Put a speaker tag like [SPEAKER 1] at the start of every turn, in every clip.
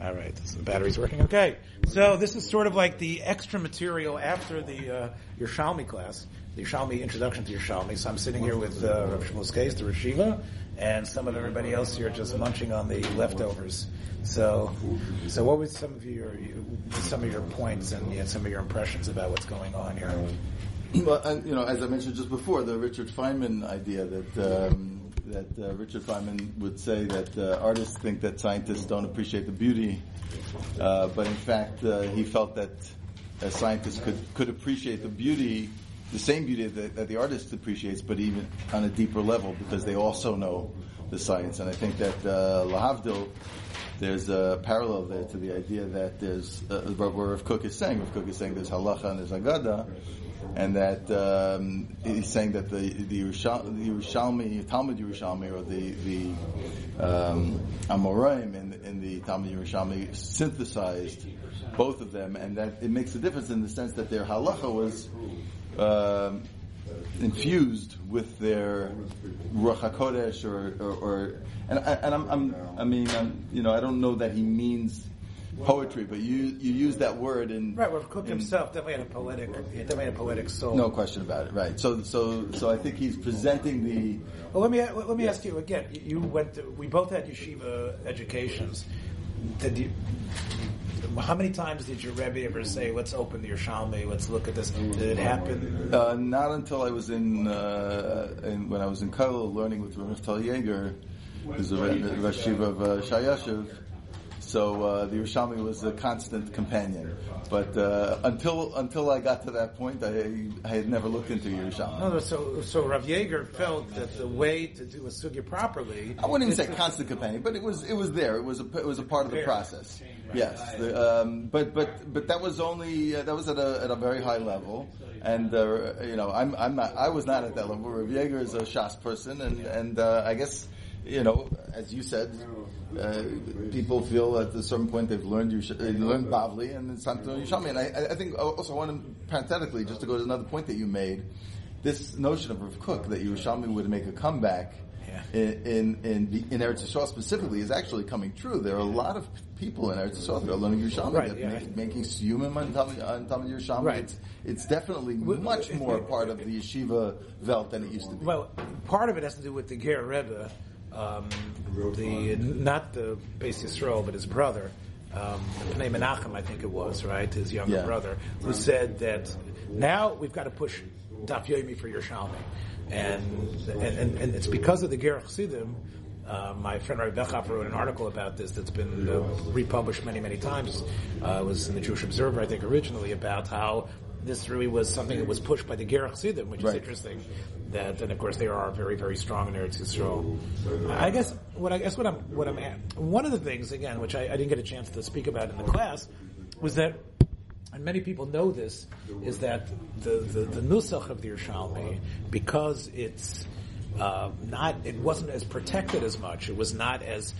[SPEAKER 1] All right, so the battery's working. Okay, so this is sort of like the extra material after the uh, Yerushalmi class, the Yerushalmi introduction to Yerushalmi. So I'm sitting here with uh, Rav Shmuel Skaist, the Rashiva, and some of everybody else here just munching on the leftovers. So, so what was some of your some of your points and you know, some of your impressions about what's going on here?
[SPEAKER 2] Well, and, you know, as I mentioned just before, the Richard Feynman idea that um, that uh, Richard Feynman would say that uh, artists think that scientists don't appreciate the beauty, uh, but in fact, uh, he felt that a scientist could could appreciate the beauty, the same beauty that, that the artist appreciates, but even on a deeper level because they also know the science. And I think that uh, Lahavdil, there's a parallel there to the idea that there's uh, what Rav Kook is saying. Rav Kook is saying there's halacha and there's agada and that um, he's saying that the the, Yerushal, the Yerushalmi Talmud Yerushalmi or the the um, Amoraim in, in the Talmud Yerushalmi synthesized both of them, and that it makes a difference in the sense that their halacha was. Um, infused with their ruach hakodesh, or, or, or and, I, and I'm, I'm, i mean, I'm, you know, I don't know that he means poetry, but you you use that word in
[SPEAKER 1] right. Well, Kook in, himself definitely had a poetic, definitely had a poetic soul.
[SPEAKER 2] No question about it. Right. So so so I think he's presenting the.
[SPEAKER 1] Well, let me let me yes. ask you again. You went. To, we both had yeshiva educations. Did you? How many times did your Rebbe ever say, "Let's open the Yerushalmi, let's look at this"? Did it happen?
[SPEAKER 2] Uh, not until I was in, uh, in, when I was in Kollel learning with Rav Tal Yeager, who's a Rosh of uh, Shayashiv so uh, the Yerushalmi was a constant companion. But uh, until until I got to that point, I, I had never looked into Yerushalmi.
[SPEAKER 1] No, no, so so Rav Yeager felt that the way to do a sugya properly.
[SPEAKER 2] I wouldn't even say constant companion, but it was it was there. It was a it was a part of the process. Yes, the, um, but but but that was only uh, that was at a at a very high level, and uh, you know I'm I'm not I was not at that level. Rav Yeager is a Shas person, and and uh, I guess you know, as you said, uh, people feel at a certain point they've learned you they learned Bavli and it's time to learn Yerushalmi. And I, I think also I want to parenthetically just to go to another point that you made, this notion of Rav Kook that Yerushalmi would make a comeback. In in in, the, in Eretz Yisrael specifically is actually coming true. There are a lot of people in Eretz Yisrael that are learning Yerushalmi, right, yeah. make, making siyumim on Talmud, on Talmud Yerushalmi. Right. It's, it's definitely much more part of the yeshiva velt than it used to be.
[SPEAKER 1] Well, part of it has to do with the Ger Rebbe um, the not the Beis Yisrael, but his brother, um, Pnei Menachem, I think it was, right, his younger yeah. brother, who said that now we've got to push Daf Yomi for Yerushalmi, and, and and it's because of the Ger Chassidim. Uh, my friend Rabbi Bechhoff wrote an article about this that's been uh, republished many, many times. Uh, it was in the Jewish Observer, I think, originally about how this really was something that was pushed by the Ger Chassidim, which right. is interesting that, and of course they are very, very strong in Eretz Yisrael. I guess what I guess what I'm what I'm at, one of the things again, which I, I didn't get a chance to speak about in the class, was that and many people know this, is that the, the, the Nusach of the Yerushalmi, because it's uh, not, it wasn't as protected as much, it was not as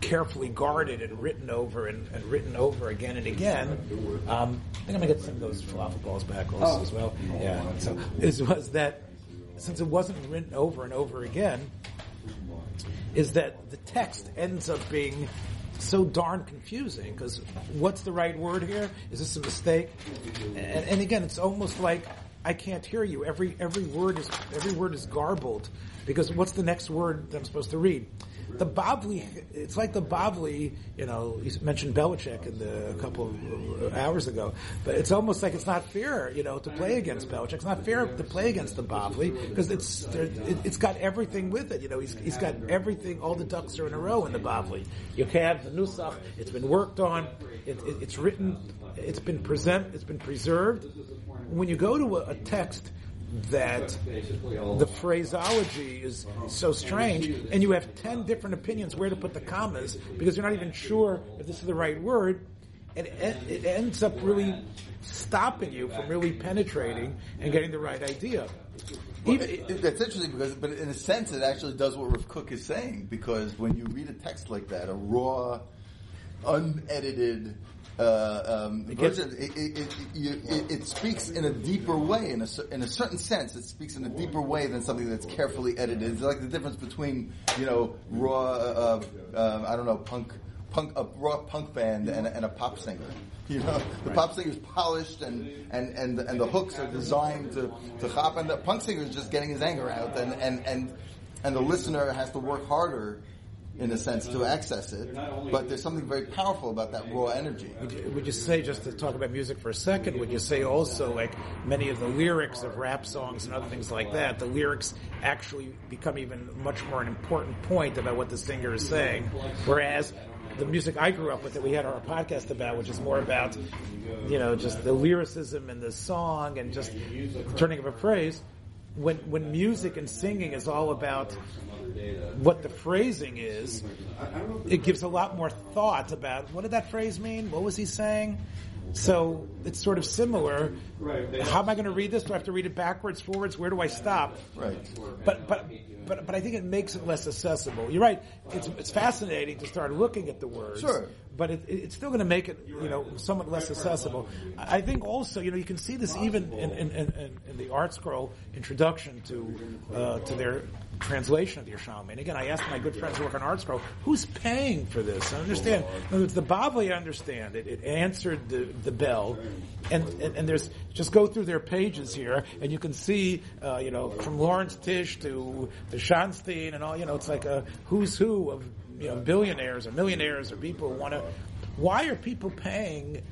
[SPEAKER 1] carefully guarded and written over and, and written over again and again. Um, I think I'm gonna get some of those falafel balls back also oh. as well. Yeah. So it was that since it wasn't written over and over again, is that the text ends up being so darn confusing because what's the right word here? Is this a mistake? And, and, again, it's almost like I can't hear you. Every every word is every word is garbled because what's the next word that I'm supposed to read? the Bavli, it's like the Bavli, you know, you mentioned Belichick in the, a couple of hours ago, but it's almost like it's not fair, you know, to play against Belichick. It's not fair to play against the Bavli because it's, it, has got everything with it, you know, he's, he's got everything, all the ducks are in a row in the Bavli. You have the Nusach, it's been worked on, it, it, it's written, it's been present, it's been preserved. When you go to a, a text, that the phraseology is so strange, and you have ten different opinions where to put the commas because you're not even sure if this is the right word, and it ends up really stopping you from really penetrating and getting the right idea.
[SPEAKER 2] Even, it, that's interesting because, but in a sense, it actually does what Rav Kook is saying because when you read a text like that, a raw, unedited uh, um, it, version, it, it, it, speaks in a deeper way, in a, in a certain sense, it speaks in a deeper way than something that's carefully edited. It's like the difference between, you know, raw, uh, uh, I don't know, punk punk, a raw punk band and, and a pop singer. You know, the right. pop singer is polished and, and, and, and the hooks are designed to, to hop, and the punk singer is just getting his anger out, and, and, and, and the listener has to work harder in a sense to access it. But there's something very powerful about that raw energy.
[SPEAKER 1] Would you, would you, say, just to talk about music for a second, would you say also like many of the lyrics of rap songs and other things like that, the lyrics actually become even much more an important point about what the singer is saying, whereas the music I grew up with that we had our podcast about, which is more about, you know, just the lyricism and the song and just turning of a phrase. When when music and singing is all about what the phrasing is, it gives a lot more thought about what did that phrase mean? What was he saying? So it's sort of similar. How am I going to read this? Do I have to read it backwards, forwards? Where do I stop?
[SPEAKER 2] Right.
[SPEAKER 1] But but but but I think it makes it less accessible. You're right. It's it's fascinating to start looking at the words.
[SPEAKER 2] Sure.
[SPEAKER 1] But it, it's still going to make it, you know, somewhat less accessible. I think also, you know, you can see this even in, in, in, in the ArtScroll introduction to uh, to their translation of the Yerushalmi. And again, I asked my good friends who work on ArtScroll, who's paying for this? I understand. It's the Bavli, I understand. It, it answered the, the bell. And, and, and, there's, just go through their pages here, and you can see, uh, you know, from Laurence Tisch to the Schottenstein and all, you know, it's like a who's who of, you know, billionaires or millionaires or people who want to, why are people paying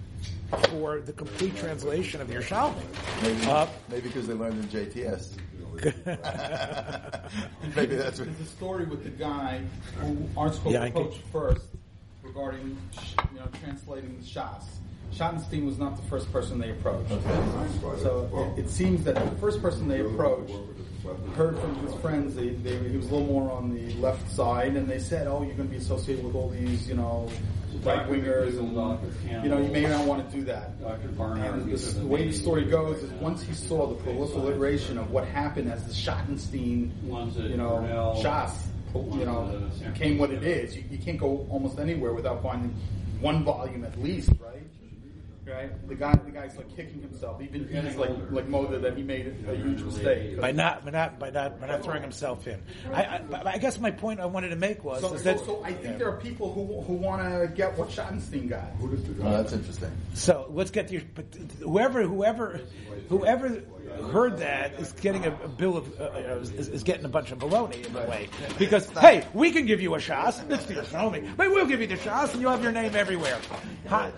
[SPEAKER 1] for the complete translation of your Yerushalmi?
[SPEAKER 2] Maybe, uh, maybe because they learned in JTS. Maybe that's
[SPEAKER 3] what. There's a story with the guy who ArtScroll yeah, approached first regarding you know translating the Shas. Schottenstein was not the first person they approached. Okay. So it, it, seems that the first person they approached heard from his friends they, they, he was a little more on the left side, and they said, "Oh, you're going to be associated with all these, you know, right wingers, and you know, you may not want to do that." And this, the way the story goes is, once he saw the proliferation of what happened as the Schottenstein, you know, Shas, you know, became what it is, you, you can't go almost anywhere without finding one volume at least, right? right? The guy, guy's like kicking himself. Even he's like like Moda that he made a huge mistake
[SPEAKER 1] by not by not by not by not throwing himself in. I, I, I guess my point I wanted to make was so, that
[SPEAKER 3] so I think yeah. there are people who who want to get what Schottenstein got.
[SPEAKER 2] Oh, that's interesting.
[SPEAKER 1] So let's get to your, whoever whoever whoever heard that is getting a, a bill of uh, uh is, is, getting a bunch of baloney in a way because hey, we can give you a shas. It's the Yerushalmi, but we'll give you the shas, and you'll have your name everywhere.
[SPEAKER 3] Hi,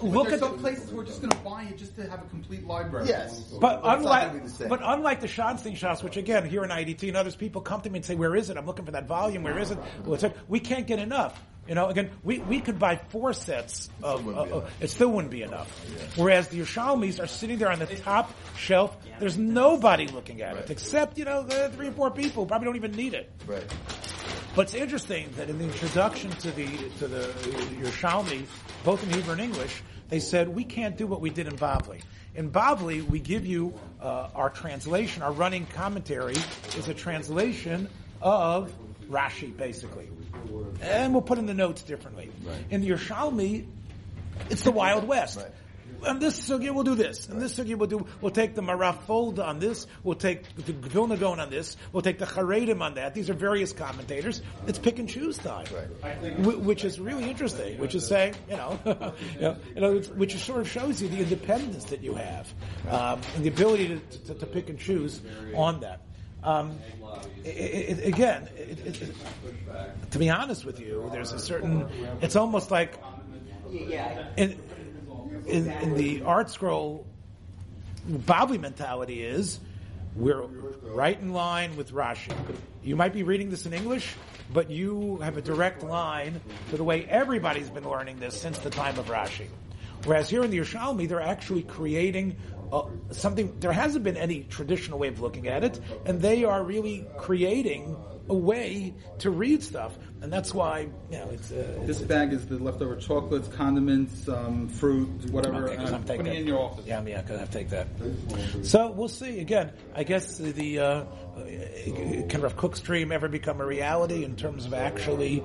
[SPEAKER 3] look at some places we're just going to buy it just to have a complete library.
[SPEAKER 2] Yes,
[SPEAKER 1] but unlike but unlike the Schottenstein shas, which again here in IDT and others, people come to me and say, "Where is it? I'm looking for that volume. Where is it?" Well, we can't get enough. You know, again, we, we could buy four sets of, uh, uh, it still wouldn't be enough. Yeah. Whereas the Yerushalmis are sitting there on the top shelf. There's nobody looking at right. it except, you know, the three or four people probably don't even need it.
[SPEAKER 2] Right.
[SPEAKER 1] But it's interesting that in the introduction to the, to the Yerushalmi, both in Hebrew and English, they said, we can't do what we did in Bavli. In Bavli, we give you uh, our translation, our running commentary is a translation of Rashi, basically. And we'll put in the notes differently. Right. In the Yerushalmi, it's the Wild West. Right. And this sugya we'll do this, and this sugya we'll do. We'll take the Marafolda on this. We'll take the Vilna Gaon on this. We'll take the Charedim on that. These are various commentators. It's pick and choose time, right. which is really interesting. Which is saying, you know, you know, you know which sort of shows you the independence that you have um, and the ability to, to, to pick and choose on that. Um, it, it, again, it, to be honest with you, there's a certain. It's almost like in, in, in the ArtScroll, Bavli mentality is we're right in line with Rashi. You might be reading this in English, but you have a direct line to the way everybody's been learning this since the time of Rashi. Whereas here in the Yerushalmi, they're actually creating uh, something, there hasn't been any traditional way of looking at it, and they are really creating a way to read stuff, and that's why you know it's. Uh,
[SPEAKER 3] this bag is the leftover chocolates, condiments, um, fruit, whatever. Okay, uh, putting in your office.
[SPEAKER 1] Yeah, yeah, gonna have to take that. So we'll see. Again, I guess the uh, can Rav Kook's dream ever become a reality in terms of actually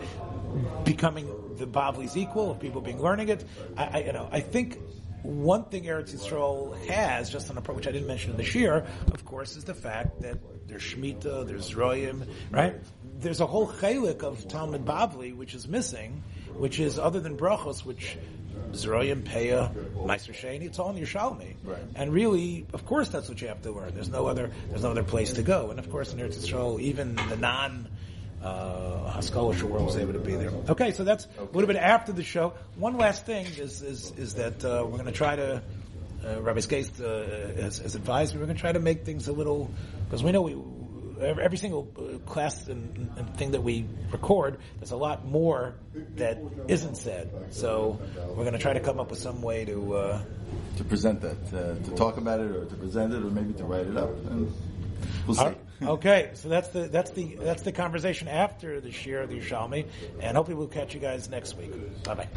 [SPEAKER 1] becoming the Bavli's equal of people being learning it? I, I you know, I think one thing Eretz Yisrael has, just on a which I didn't mention in the shiur, of course, is the fact that there's Shemitah, there's Zeraim, right? There's a whole chelek of Talmud Bavli which is missing, which is other than brachos, which Zeraim, Peah, Maaser Sheni, it's all in Yerushalmi.
[SPEAKER 2] Right.
[SPEAKER 1] And really, of course, that's what you have to learn. There's no other, there's no other place to go. And of course, in Eretz Yisrael, even the non, uh, Haskalah world was able to be there. Okay, so that's a little bit after the show. One last thing is, is, is that, uh, we're gonna try to, uh, Rabbi Skaist, uh, has, has advised me, we're gonna try to make things a little, because we know we, every, every single uh, class and, and thing that we record, there's a lot more that isn't said. So we're going to try to come up with some way to uh,
[SPEAKER 2] to present that, uh, to talk about it, or to present it, or maybe to write it up. And we'll see.
[SPEAKER 1] Okay, so that's the that's the that's the conversation after the shiur of the Yerushalmi, and hopefully we'll catch you guys next week. Bye bye.